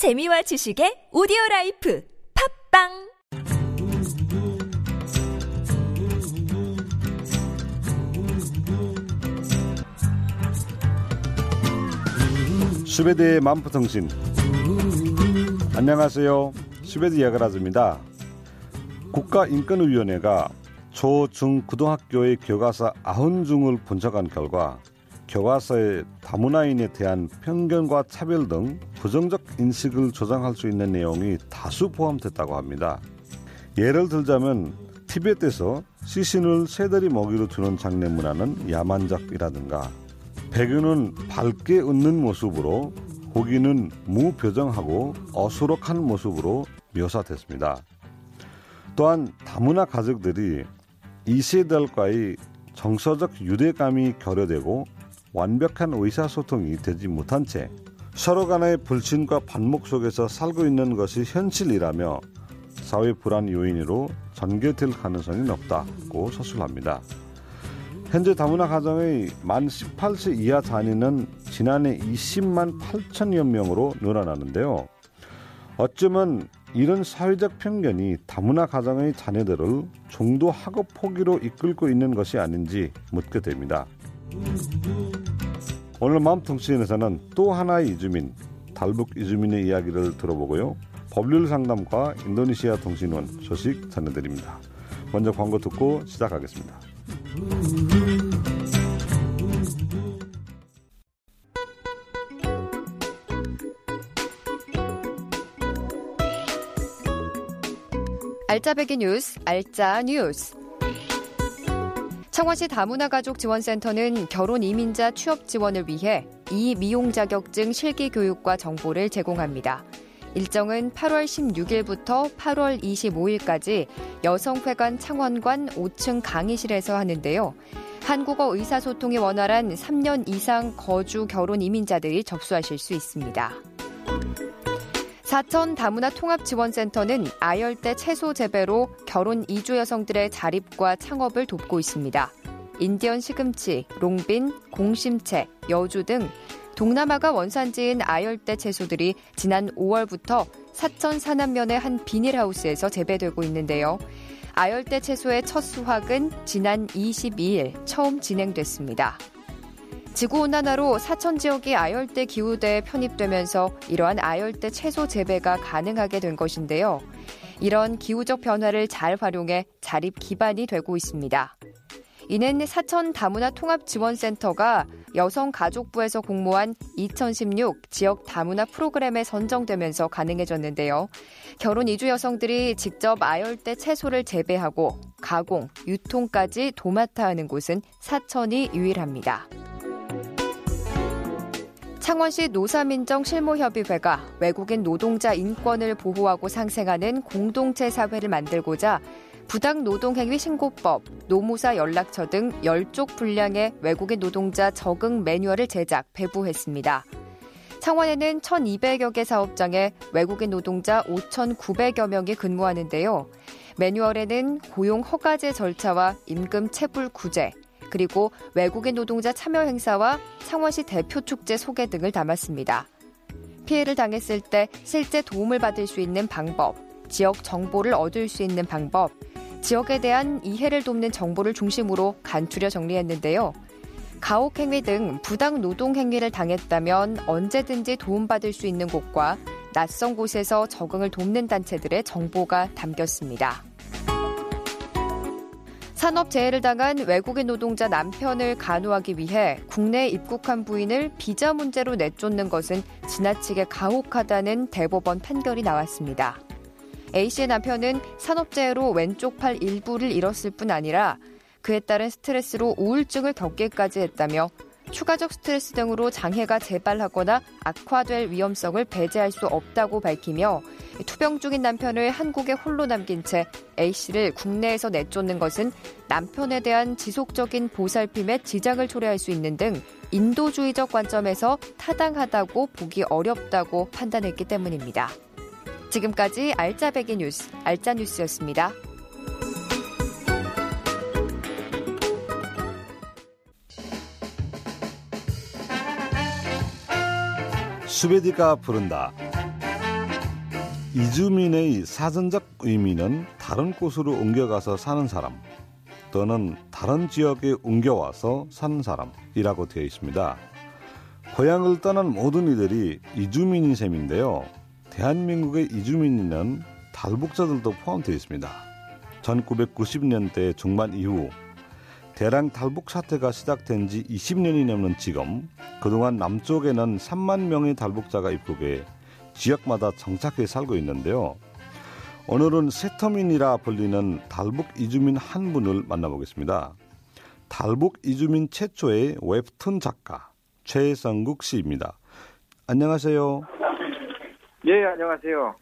재미와 지식의 오디오 라이프 팟빵! 수베디의 만포통신. 안녕하세요. 수베디 야가라즈입니다. 국가인권위원회가 초, 중, 고등학교의 교과서 90중을 분석한 결과 교과서의 다문화인에 대한 편견과 차별 등 부정적 인식을 조장할 수 있는 내용이 다수 포함됐다고 합니다. 예를 들자면 티베트에서 시신을 새들이 먹이로 주는 장례 문화는 야만적이라든가 배경은 밝게 웃는 모습으로 고기는 무표정하고 어수룩한 모습으로 묘사됐습니다. 또한 다문화 가족들이 이세들과의 정서적 유대감이 결여되고 완벽한 의사소통이 되지 못한 채 서로 간의 불신과 반목 속에서 살고 있는 것이 현실이라며 사회 불안 요인으로 전개될 가능성이 높다고 서술합니다. 현재 다문화 가정의 만 18세 이하 자녀는 지난해 20만 8천여 명으로 늘어나는데요. 어쩌면 이런 사회적 편견이 다문화 가정의 자녀들을 중도 학업 포기로 이끌고 있는 것이 아닌지 묻게 됩니다. 오늘 마음통신에서는 또 하나의 이주민, 달북 이주민의 이야기를 들어보고요. 법률 상담과 인도네시아 통신원 소식 전해드립니다. 먼저 광고 듣고 시작하겠습니다. 알짜배기 뉴스, 알짜 뉴스. 창원시 다문화 가족 지원센터는 결혼 이민자 취업 지원을 위해 이 미용 자격증 실기 교육과 정보를 제공합니다. 일정은 8월 16일부터 8월 25일까지 여성회관 창원관 5층 강의실에서 하는데요. 한국어 의사소통이 원활한 3년 이상 거주 결혼 이민자들이 접수하실 수 있습니다. 사천 다문화 통합지원센터는 아열대 채소 재배로 결혼 이주 여성들의 자립과 창업을 돕고 있습니다. 인디언 시금치, 롱빈, 공심채, 여주 등 동남아가 원산지인 아열대 채소들이 지난 5월부터 사천 산안면의 한 비닐하우스에서 재배되고 있는데요. 아열대 채소의 첫 수확은 지난 22일 처음 진행됐습니다. 지구온난화로 사천 지역이 아열대 기후대에 편입되면서 이러한 아열대 채소 재배가 가능하게 된 것인데요. 이런 기후적 변화를 잘 활용해 자립 기반이 되고 있습니다. 이는 사천 다문화 통합 지원센터가 여성가족부에서 공모한 2016 지역 다문화 프로그램에 선정되면서 가능해졌는데요. 결혼 이주 여성들이 직접 아열대 채소를 재배하고 가공, 유통까지 도맡아 하는 곳은 사천이 유일합니다. 창원시 노사민정 실무협의회가 외국인 노동자 인권을 보호하고 상생하는 공동체 사회를 만들고자 부당 노동행위 신고법, 노무사 연락처 등 10쪽 분량의 외국인 노동자 적응 매뉴얼을 제작, 배부했습니다. 창원에는 1,200여 개 사업장에 외국인 노동자 5,900여 명이 근무하는데요. 매뉴얼에는 고용 허가제 절차와 임금 체불 구제, 그리고 외국인 노동자 참여 행사와 창원시 대표 축제 소개 등을 담았습니다. 피해를 당했을 때 실제 도움을 받을 수 있는 방법, 지역 정보를 얻을 수 있는 방법, 지역에 대한 이해를 돕는 정보를 중심으로 간추려 정리했는데요. 가혹행위 등 부당 노동행위를 당했다면 언제든지 도움받을 수 있는 곳과 낯선 곳에서 적응을 돕는 단체들의 정보가 담겼습니다. 산업재해를 당한 외국인 노동자 남편을 간호하기 위해 국내에 입국한 부인을 비자 문제로 내쫓는 것은 지나치게 가혹하다는 대법원 판결이 나왔습니다. A씨의 남편은 산업재해로 왼쪽 팔 일부를 잃었을 뿐 아니라 그에 따른 스트레스로 우울증을 겪기까지 했다며 추가적 스트레스 등으로 장애가 재발하거나 악화될 위험성을 배제할 수 없다고 밝히며 투병 중인 남편을 한국에 홀로 남긴 채 A씨를 국내에서 내쫓는 것은 남편에 대한 지속적인 보살핌에 지장을 초래할 수 있는 등 인도주의적 관점에서 타당하다고 보기 어렵다고 판단했기 때문입니다. 지금까지 알짜배기 뉴스, 알짜뉴스였습니다. 수베디가 부른다. 이주민의 사전적 의미는 다른 곳으로 옮겨가서 사는 사람 또는 다른 지역에 옮겨와서 사는 사람이라고 되어 있습니다. 고향을 떠난 모든 이들이 이주민인 셈인데요. 대한민국의 이주민에는 탈북자들도 포함되어 있습니다. 1990년대 중반 이후 대량 탈북 사태가 시작된 지 20년이 넘는 지금 그동안 남쪽에는 3만 명의 탈북자가 입국해 지역마다 정착해 살고 있는데요. 오늘은 세터민이라 불리는 탈북 이주민 한 분을 만나보겠습니다. 탈북 이주민 최초의 웹툰 작가 최성국 씨입니다. 안녕하세요. 예, 안녕하세요.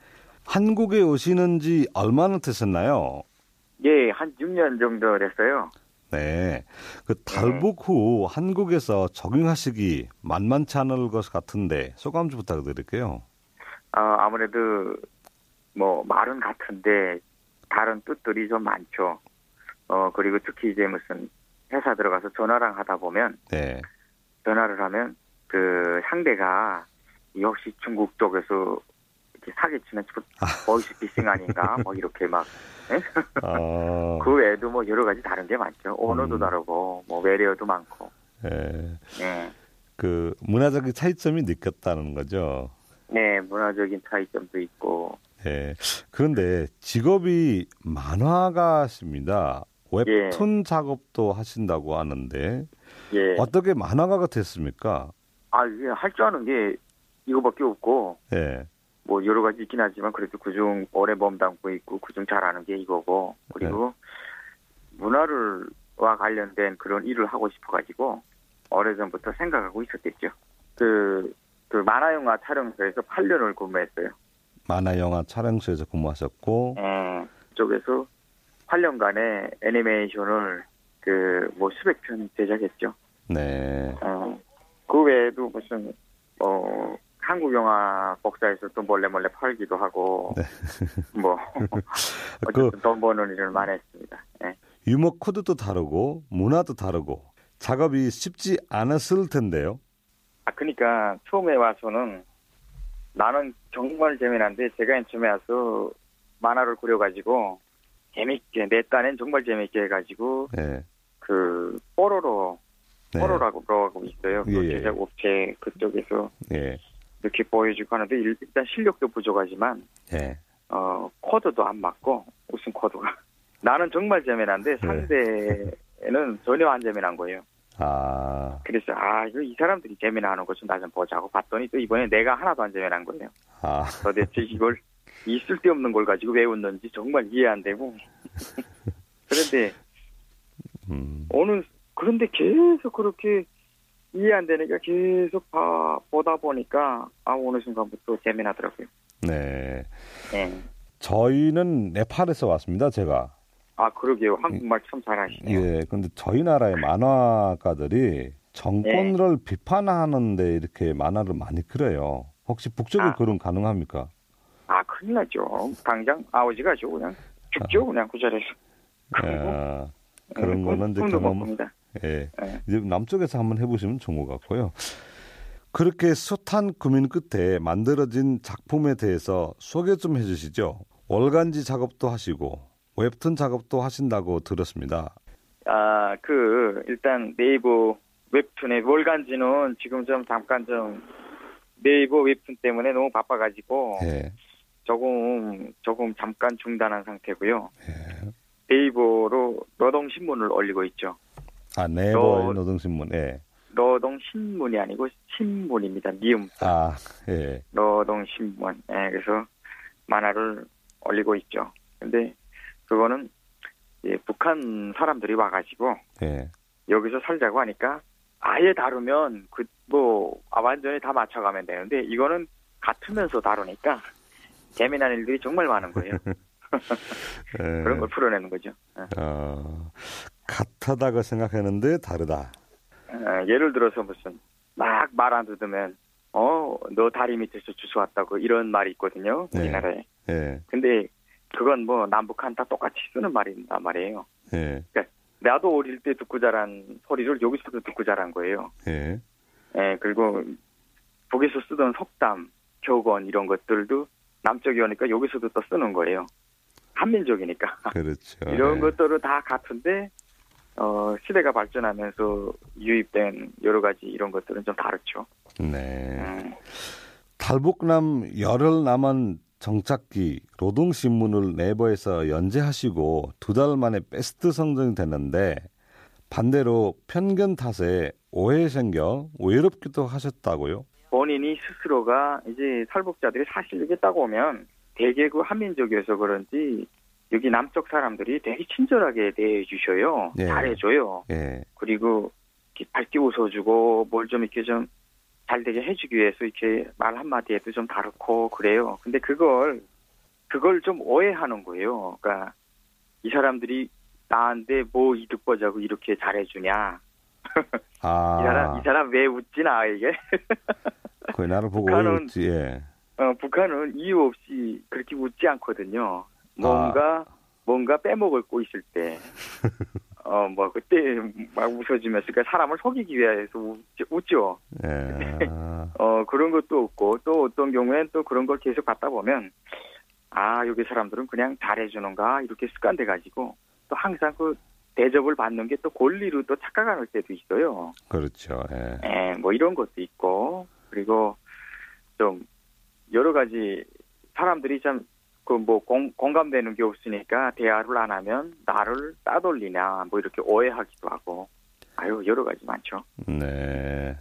한국에 오시는 지 얼마나 되셨나요? 예, 한 6년 정도 됐어요. 네. 그 탈북 후 한국에서 적응하시기 만만치 않을 것 같은데 소감 좀 부탁드릴게요. 아, 아무래도 뭐 말은 같은데 다른 뜻들이 좀 많죠. 어, 그리고 특히 이제 무슨 회사 들어가서 전화랑 하다 보면 네. 전화를 하면 그 상대가 역시 중국 쪽에서 사기치는 보이스 피싱 아닌가 뭐 이렇게 막 어, 그 외에도 뭐 여러 가지 다른 게 많죠. 언어도 음. 다르고 뭐 외래어도 많고. 예. 네. 그 문화적인 차이점이 느꼈다는 거죠. 네, 문화적인 차이점도 있고. 예. 그런데 직업이 만화가십니다. 웹툰 작업도 하신다고 하는데 예. 어떻게 만화가가 됐습니까? 아, 할 줄 아는 게 이거밖에 없고, 예. 뭐 여러 가지 있긴 하지만 그래도 그중 오래 몸 담고 있고 그중 잘하는 게 이거고, 그리고 문화를 와 관련된 그런 일을 하고 싶어가지고 오래전부터 생각하고 있었겠죠. 그, 그 만화 영화 촬영소에서 8년을 근무했어요. 만화 영화 촬영소에서 근무하셨고 예, 그쪽에서 8년간의 애니메이션을 그 뭐 수백 편 제작했죠. 네. 어, 그 외에도 무슨 어 한국 영화 복사해서 또 몰래 몰래 팔기도 하고 뭐 그 어쨌든 돈 버는 일을 많이 했습니다. 예. 유머 코드도 다르고 문화도 다르고 작업이 쉽지 않았을 텐데요. 아 그러니까 처음에 와서는 나는 정말 재미난데 제가 처음에 와서 만화를 그려가지고 재밌게 내 딴엔 정말 재밌게 해가지고 예. 그 뽀로로 네. 뽀로라고 하고 있어요. 그 예, 예. 제작 업체 그쪽에서 예. 이렇게 보여주고 하는데 일- 일단 실력도 부족하지만 예. 어 코드도 안 맞고 웃음 코드가 나는 정말 재미난데 네. 상대는 전혀 안 재미난 거예요. 아. 그래서 아 이거 이 사람들이 재미나는 거 좀 나 좀 보자고 봤더니 또 이번에 내가 하나도 안 재미난 거예요. 아. 도대체 이걸 이 쓸데없는 걸 가지고 왜 웃는지 정말 이해 안 되고 그런데 음. 오늘 그런데 계속 그렇게 이해 안 되니까 계속 봐, 보다 보니까 아 어느 순간부터 재미나더라고요. 네. 예. 저희는 네팔에서 왔습니다. 제가. 아 그러게요. 한국말 참 잘하시네요. 예. 근데 저희 나라의 만화가들이 정권을 비판하는데 이렇게 만화를 많이 그려요. 혹시 북쪽에 아. 그런 가능합니까? 아 큰일 나죠. 당장 아버지 가 죠 그냥 죽죠 그냥 그 자리에서. 예. 그런 예, 거는 이제 경험. 예. 예. 이제 남쪽에서 한번 해보시면 좋은 것 같고요. 그렇게 숱한 고민 끝에 만들어진 작품에 대해서 소개 좀 해주시죠. 월간지 작업도 하시고 웹툰 작업도 하신다고 들었습니다. 아, 그, 일단 네이버 웹툰의 월간지는 지금 좀 잠깐 좀 네이버 웹툰 때문에 너무 바빠가지고 예, 조금, 조금 잠깐 중단한 상태고요. 예. 네이버로 노동신문을 올리고 있죠. 아 네이버의 너- 노동신문. 예. 노동신문이 아니고 신문입니다. 미음. 아 예. 노동신문. 예, 그래서 만화를 올리고 있죠. 근데 그거는 예, 북한 사람들이 와가지고 예. 여기서 살자고 하니까 아예 다루면 그 뭐 완전히 다 맞춰가면 되는데 이거는 같으면서 다루니까 재미난 일들이 정말 많은 거예요. 예. 그런 걸 풀어내는 거죠. 어, 어, 같하다고 생각했는데 다르다. 어, 예를 들어서 무슨 막 말 안 듣으면 어 너 다리 밑에서 주워 왔다고 이런 말이 있거든요 네. 우리나라에. 예. 근데 그건 뭐 남북한 다 똑같이 쓰는 말인단 말이에요. 예. 나도 어릴 때 듣고 자란 소리를 여기서도 듣고 자란 거예요. 예. 예, 그리고 북에서 쓰던 속담, 격언 이런 것들도 남쪽이 오니까 여기서도 또 쓰는 거예요. 한민족이니까. 그렇죠. 이런 예. 것들은 다 같은데 어, 시대가 발전하면서 유입된 여러 가지 이런 것들은 좀 다르죠. 네. 음, 탈북남 열흘 남은 정착기 노동신문을 네이버에서 연재하시고 두 달 만에 베스트 성적이 됐는데 반대로 편견 탓에 오해 생겨 외롭기도 하셨다고요? 본인이 스스로가 이제 탈북자들이 사실 여기 딱 오면 대개 그 한민족이어서 그런지 여기 남쪽 사람들이 되게 친절하게 대해 주셔요. 예. 잘해줘요. 예. 그리고 이렇게 밝게 웃어주고 뭘 좀 이렇게 좀 잘 되게 해주기 위해서 이렇게 말 한마디에도 좀 다르고 그래요. 근데 그걸 그걸 좀 오해하는 거예요. 그러니까 이 사람들이 나한테 뭐 이득 보자고 이렇게 잘해주냐. 아, 이 사람 이 사람 왜 웃지나 이게. 그 나를 보고 북한은- 웃지. 예. 어, 북한은 이유 없이 그렇게 웃지 않거든요. 뭔가 뭔가 빼먹을 거 있을 때. 어, 뭐, 그때 막 웃어주면서, 그러니까 사람을 속이기 위해서 웃, 웃죠. 예. 어, 그런 것도 없고, 또 어떤 경우엔 또 그런 걸 계속 받다 보면, 아, 여기 사람들은 그냥 잘해주는가, 이렇게 습관돼 가지고, 또 항상 그 대접을 받는 게 또 권리로 또 착각할 때도 있어요. 그렇죠. 예. 예, 뭐 이런 것도 있고, 그리고 좀 여러 가지 사람들이 참 그 뭐 공감되는 게 없으니까 대화를 안 하면 나를 따돌리냐 뭐 이렇게 오해하기도 하고 아유 여러 가지 많죠. 네.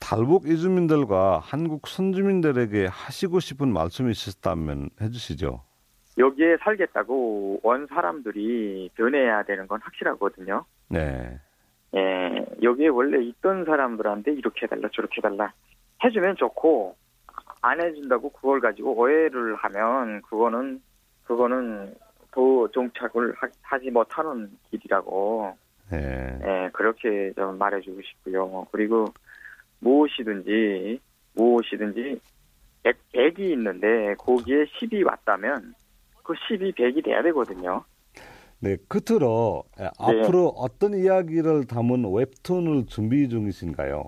탈북 이주민들과 한국 선주민들에게 하시고 싶은 말씀이 있었다면 해주시죠. 여기에 살겠다고 온 사람들이 변해야 되는 건 확실하거든요. 네. 예, 여기에 원래 있던 사람들한테 이렇게 해달라 저렇게 해달라 해주면 좋고 안 해준다고 그걸 가지고 오해를 하면 그거는 그거는 더 정착을 하, 하지 못하는 길이라고 네. 예, 그렇게 좀 말해주고 싶고요. 그리고 무엇이든지 무엇이든지 100, 100 이 있는데 거기에 10이 왔다면 그 10이 100이 돼야 되거든요. 네, 끝으로 예, 앞으로 어떤 이야기를 담은 웹툰을 준비 중이신가요?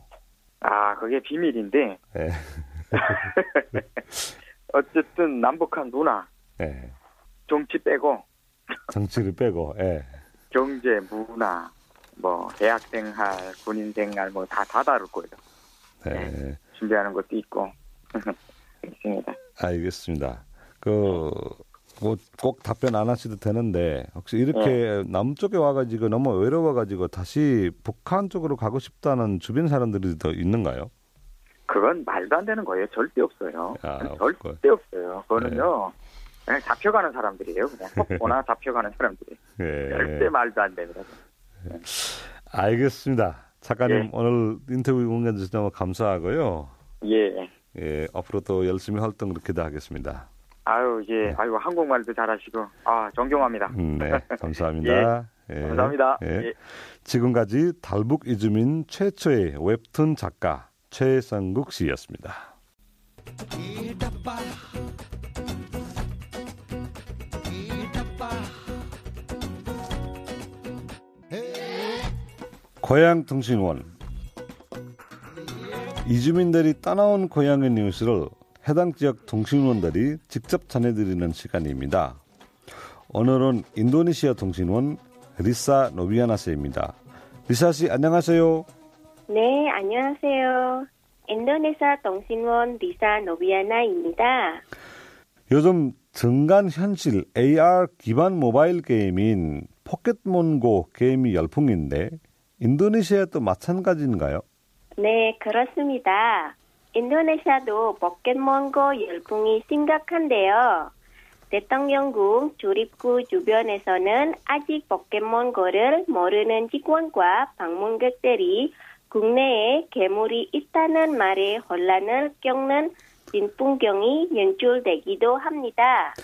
아, 그게 비밀인데 예. 어쨌든 남북한 문화, 예. 정치 빼고 정치를 빼고, 예. 경제, 문화, 뭐 대학 생활, 군인 생활 뭐 다 다 다를 거예요. 네. 준비하는 것도 있고 있습니다. 알겠습니다. 그, 뭐, 꼭 답변 안 하셔도 되는데, 혹시 이렇게 남쪽에 와가지고 너무 외로워가지고 다시 북한 쪽으로 가고 싶다는 주변 사람들이 더 있는가요? 그건 말도 안 되는 거예요. 절대 없어요. 아, 절대 없어요. 그거는요. 그냥 잡혀가는 사람들이에요. 그냥 속보나 잡혀가는 사람들이. 예. 절대 말도 안 됩니다. 알겠습니다. 작가님, 예. 오늘 인터뷰 응해 주셔서 너무 감사하고요. 예. 예, 앞으로도 열심히 활동 그렇게 하겠습니다. 아유, 예. 아유, 한국말도 잘하시고, 아, 존경합니다. 음, 네, 감사합니다. 예. 감사합니다. 예. 예. 지금까지 달북 이주민 최초의 웹툰 작가 최성국 씨였습니다. 고향 통신원 이주민들이 떠나온 고향의 뉴스를 해당 지역 통신원들이 직접 전해드리는 시간입니다. 오늘은 인도네시아 통신원 리사 노비아나 씨입니다. 리사 씨 안녕하세요. 네, 안녕하세요. 인도네시아 통신원 리사 노비아나입니다. 요즘 증강 현실 AR 기반 모바일 게임인 포켓몬고 게임이 열풍인데 인도네시아도 마찬가지인가요? 네, 그렇습니다. 인도네시아도 포켓몬고 열풍이 심각한데요. 대통령궁 주립구 주변에서는 아직 포켓몬고를 모르는 직원과 방문객들이 국내에 괴물이 있다는 말에 혼란을 겪는 진풍경이 연출되기도 합니다.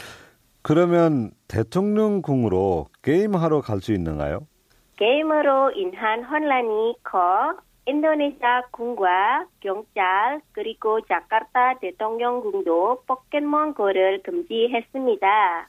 그러면 대통령궁으로 게임하러 갈 수 있는가요? 게임으로 인한 혼란이 커 인도네시아 군과 경찰 그리고 자카르타 대통령궁도 포켓몬고를 금지했습니다.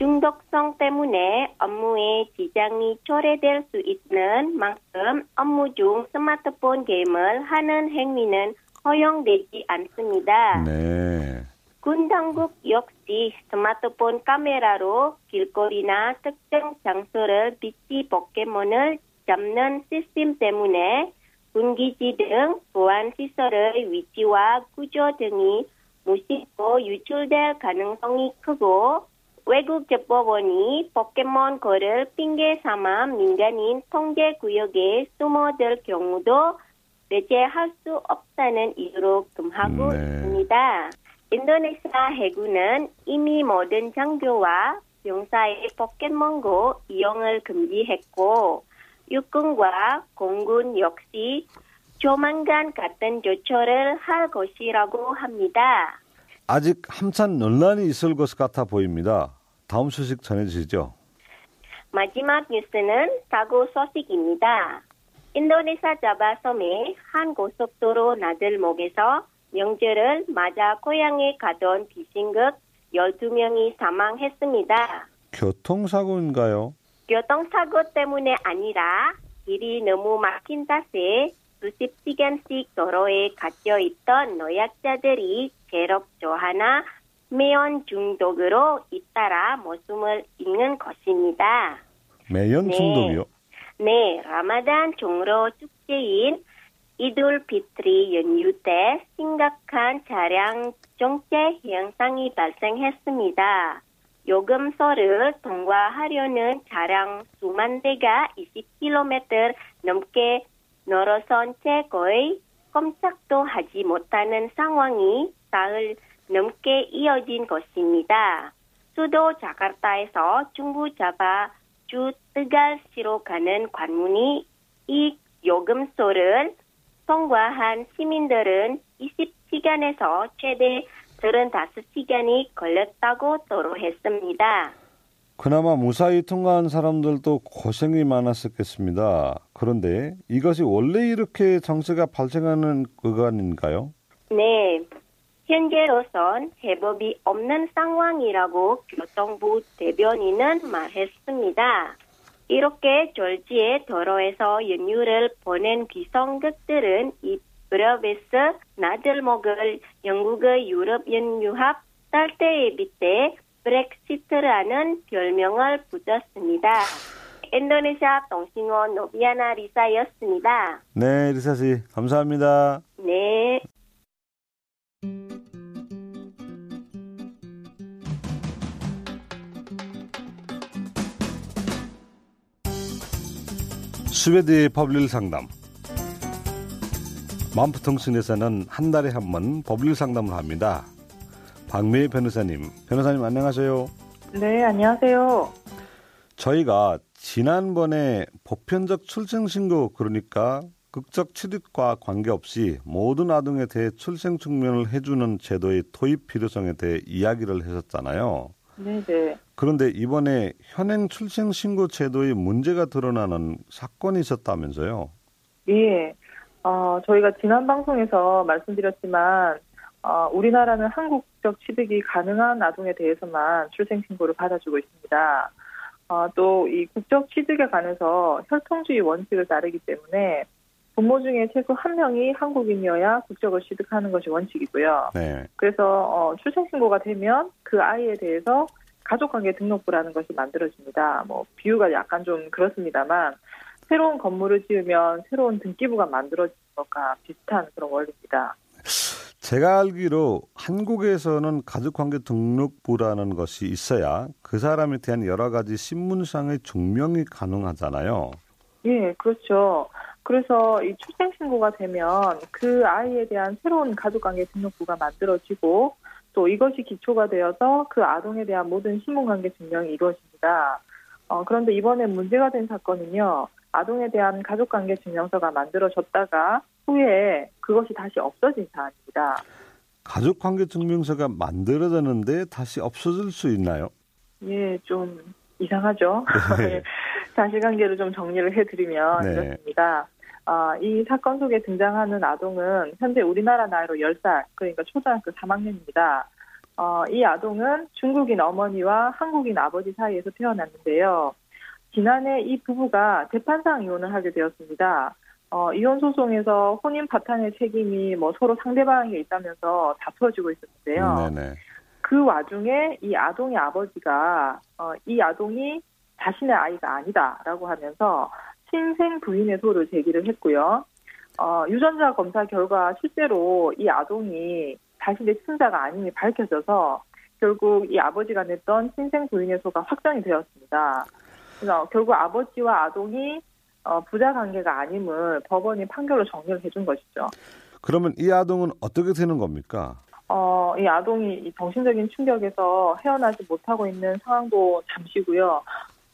중독성 때문에 업무에 지장이 초래될 수 있는 만큼 업무 중 스마트폰 게임을 하는 행위는 허용되지 않습니다. 네. 군 당국 역시 스마트폰 카메라로 길거리나 특정 장소를 비치 포켓몬을 잡는 시스템 때문에 군기지 등 보안 시설의 위치와 구조 등이 무심코 유출될 가능성이 크고 외국 제법원이 포켓몬고를 핑계 삼아 민간인 통제 구역에 숨어들 경우도 배제할 수 없다는 이유로 금하고 네. 있습니다. 인도네시아 해군은 이미 모든 장교와 병사의 포켓몬고 이용을 금지했고 육군과 공군 역시 조만간 같은 조처를 할 것이라고 합니다. 아직 한참 논란이 있을 것 같아 보입니다. 다음 소식 전해주시죠. 마지막 뉴스는 사고 소식입니다. 인도네시아 자바 섬의 한 고속도로 나들목에서 명절을 맞아 고향에 가던 비신급 12명이 사망했습니다. 교통사고인가요? 교통사고 때문에 아니라 길이 너무 막힌 탓에 수십 시간씩 도로에 갇혀 있던 노약자들이 체력 저하나 매연 중독으로 잇따라 목숨을 잃는 것입니다. 매연 네. 중독이요? 네, 라마단 종로 축제인 이둘 피트리 연휴 때 심각한 차량 정체 현상이 발생했습니다. 요금소를 통과하려는 차량 수만 대가 20km 넘게 늘어선 채 거의 꼼짝도 하지 못하는 상황이 사흘 넘게 이어진 것입니다. 수도 자카르타에서 중부 자바 주 뜨갈시로 가는 관문이 이 요금소를 통과한 시민들은 20시간에서 최대 35시간이 걸렸다고 토로했습니다. 그나마 무사히 통과한 사람들도 고생이 많았었겠습니다. 그런데 이것이 원래 이렇게 정체가 발생하는 구간인가요? 네. 현재로선 해법이 없는 상황이라고 교통부 대변인은 말했습니다. 이렇게 졸지에 도로에서 연휴를 보낸 비성객들은 이 유럽에서 나들목을 영국의 유럽 연유합 딸때에 빗대 브렉시트라는 별명을 붙였습니다. 인도네시아 통신원 노비아나 리사였습니다. 네, 리사 씨, 감사합니다. 네. 스웨드의 법률 상담. 만프통신에서는 한 달에 한 번 법률 상담을 합니다. 박미애 변호사님, 변호사님 안녕하세요. 네, 안녕하세요. 저희가 지난번에 보편적 출생 신고 그러니까 극적 취득과 관계없이 모든 아동에 대해 출생 증명을 해주는 제도의 도입 필요성에 대해 이야기를 했었잖아요. 네, 네. 그런데 이번에 현행 출생 신고 제도에 문제가 드러나는 사건이 있었다면서요? 예. 어, 저희가 지난 방송에서 말씀드렸지만, 어, 우리나라는 한국적 취득이 가능한 아동에 대해서만 출생 신고를 받아주고 있습니다. 어, 또 이 국적 취득에 관해서 혈통주의 원칙을 따르기 때문에 부모 중에 최소 한 명이 한국인이어야 국적을 취득하는 것이 원칙이고요. 네. 그래서 어, 출생신고가 되면 그 아이에 대해서 가족관계 등록부라는 것이 만들어집니다. 뭐 비유가 약간 좀 그렇습니다만 새로운 건물을 지으면 새로운 등기부가 만들어지는 것과 비슷한 그런 원리입니다. 제가 알기로 한국에서는 가족관계 등록부라는 것이 있어야 그 사람에 대한 여러 가지 신문상의 증명이 가능하잖아요. 예, 그렇죠. 그래서 이 출생신고가 되면 그 아이에 대한 새로운 가족관계 등록부가 만들어지고 또 이것이 기초가 되어서 그 아동에 대한 모든 신분관계 증명이 이루어집니다. 어, 그런데 이번에 문제가 된 사건은요, 아동에 대한 가족관계 증명서가 만들어졌다가 후에 그것이 다시 없어진 사안입니다. 가족관계 증명서가 만들어졌는데 다시 없어질 수 있나요? 예, 좀 이상하죠. 네. 사실관계를 좀 정리를 해드리면 네. 이렇습니다. 아, 이 사건 속에 등장하는 아동은 현재 우리나라 나이로 10살, 그러니까 초등학교 3학년입니다. 어, 이 아동은 중국인 어머니와 한국인 아버지 사이에서 태어났는데요. 지난해 이 부부가 재판상 이혼을 하게 되었습니다. 어, 이혼 소송에서 혼인 파탄의 책임이 뭐 서로 상대방에게 있다면서 다투어지고 있었는데요. 네네. 그 와중에 이 아동의 아버지가 어, 이 아동이 자신의 아이가 아니다라고 하면서 신생 부인의 소를 제기를 했고요. 어, 유전자 검사 결과 실제로 이 아동이 자신의 친자가 아님이 밝혀져서 결국 이 아버지가 냈던 신생 부인의 소가 확정이 되었습니다. 그래서 결국 아버지와 아동이 어, 부자 관계가 아님을 법원이 판결로 정리를 해준 것이죠. 그러면 이 아동은 어떻게 되는 겁니까? 어, 이 아동이 이 정신적인 충격에서 헤어나지 못하고 있는 상황도 잠시고요.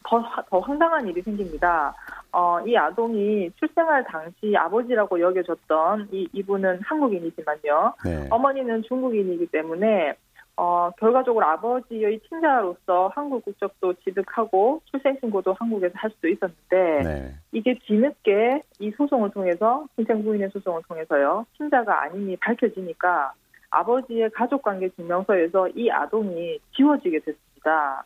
더, 더 황당한 일이 생깁니다. 어, 이 아동이 출생할 당시 아버지라고 여겨졌던 이, 이분은 한국인이지만요. 네. 어머니는 중국인이기 때문에 어, 결과적으로 아버지의 친자로서 한국 국적도 취득하고 출생신고도 한국에서 할 수도 있었는데 네. 이게 뒤늦게 이 소송을 통해서 신생 부인의 소송을 통해서요 친자가 아님이 밝혀지니까 아버지의 가족관계 증명서에서 이 아동이 지워지게 됐습니다.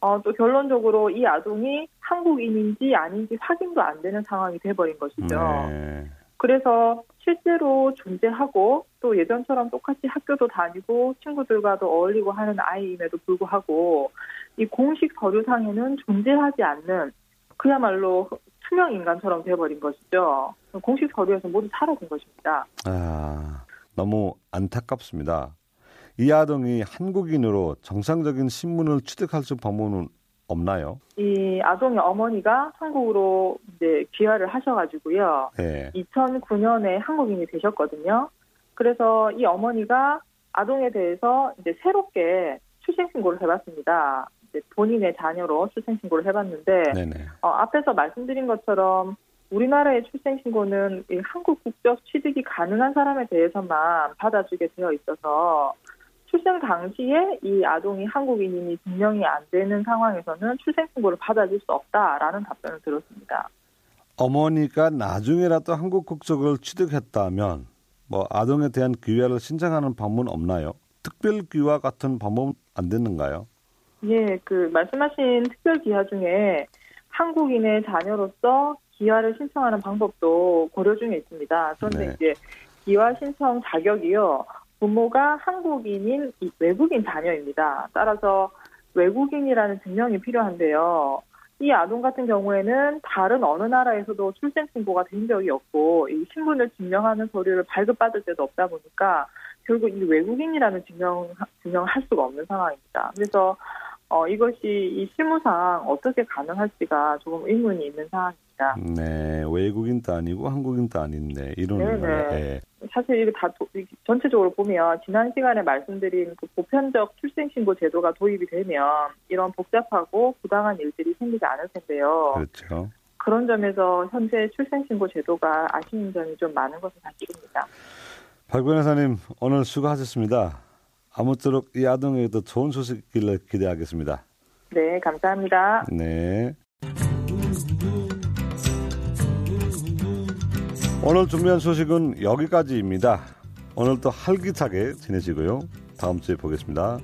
어, 또 결론적으로 이 아동이 한국인인지 아닌지 확인도 안 되는 상황이 돼버린 것이죠. 네. 그래서 실제로 존재하고 또 예전처럼 똑같이 학교도 다니고 친구들과도 어울리고 하는 아이임에도 불구하고 이 공식 서류상에는 존재하지 않는 그야말로 투명 인간처럼 돼버린 것이죠. 공식 서류에서 모두 사라진 것입니다. 아, 너무 안타깝습니다. 이 아동이 한국인으로 정상적인 신문을 취득할 수 방법은 없나요? 이 아동의 어머니가 한국으로 이제 귀화를 하셔가지고요. 네. 2009년에 한국인이 되셨거든요. 그래서 이 어머니가 아동에 대해서 이제 새롭게 출생신고를 해봤습니다. 본인의 자녀로 출생신고를 해봤는데. 어, 앞에서 말씀드린 것처럼 우리나라의 출생신고는 이 한국 국적 취득이 가능한 사람에 대해서만 받아주게 되어 있어서 출생 당시에 이 아동이 한국인임이 증명이 안 되는 상황에서는 출생신고를 받아줄 수 없다라는 답변을 들었습니다. 어머니가 나중에라도 한국 국적을 취득했다면 뭐 아동에 대한 귀화를 신청하는 방법은 없나요? 특별 귀화 같은 방법은 안 되는가요? 예, 그 말씀하신 특별 기화 중에 한국인의 자녀로서 기화를 신청하는 방법도 고려 중에 있습니다. 그런데 네. 이제 기화 신청 자격이요. 부모가 한국인인 이 외국인 자녀입니다. 따라서 외국인이라는 증명이 필요한데요. 이 아동 같은 경우에는 다른 어느 나라에서도 출생 신고가 된 적이 없고 이 신분을 증명하는 서류를 발급받을 때도 없다 보니까 결국 이 외국인이라는 증명 증명을 할 수가 없는 상황입니다. 그래서 어, 이것이 이 실무상 어떻게 가능할지가 조금 의문이 있는 상황입니다. 네, 외국인도 아니고 한국인도 아닌데 이런 네네. 네. 사실 이게 다 도- 이- 전체적으로 보면 지난 시간에 말씀드린 그 보편적 출생신고 제도가 도입이 되면 이런 복잡하고 부당한 일들이 생기지 않을 텐데요. 그렇죠. 그런 점에서 현재 출생신고 제도가 아쉬운 점이 좀 많은 것은 사실입니다. 박 변호사님 오늘 수고하셨습니다. 아무쪼록 이 아동에게도 좋은 소식을 기대하겠습니다. 네, 감사합니다. 네. 오늘 준비한 소식은 여기까지입니다. 오늘도 활기차게 지내시고요. 다음 주에 보겠습니다.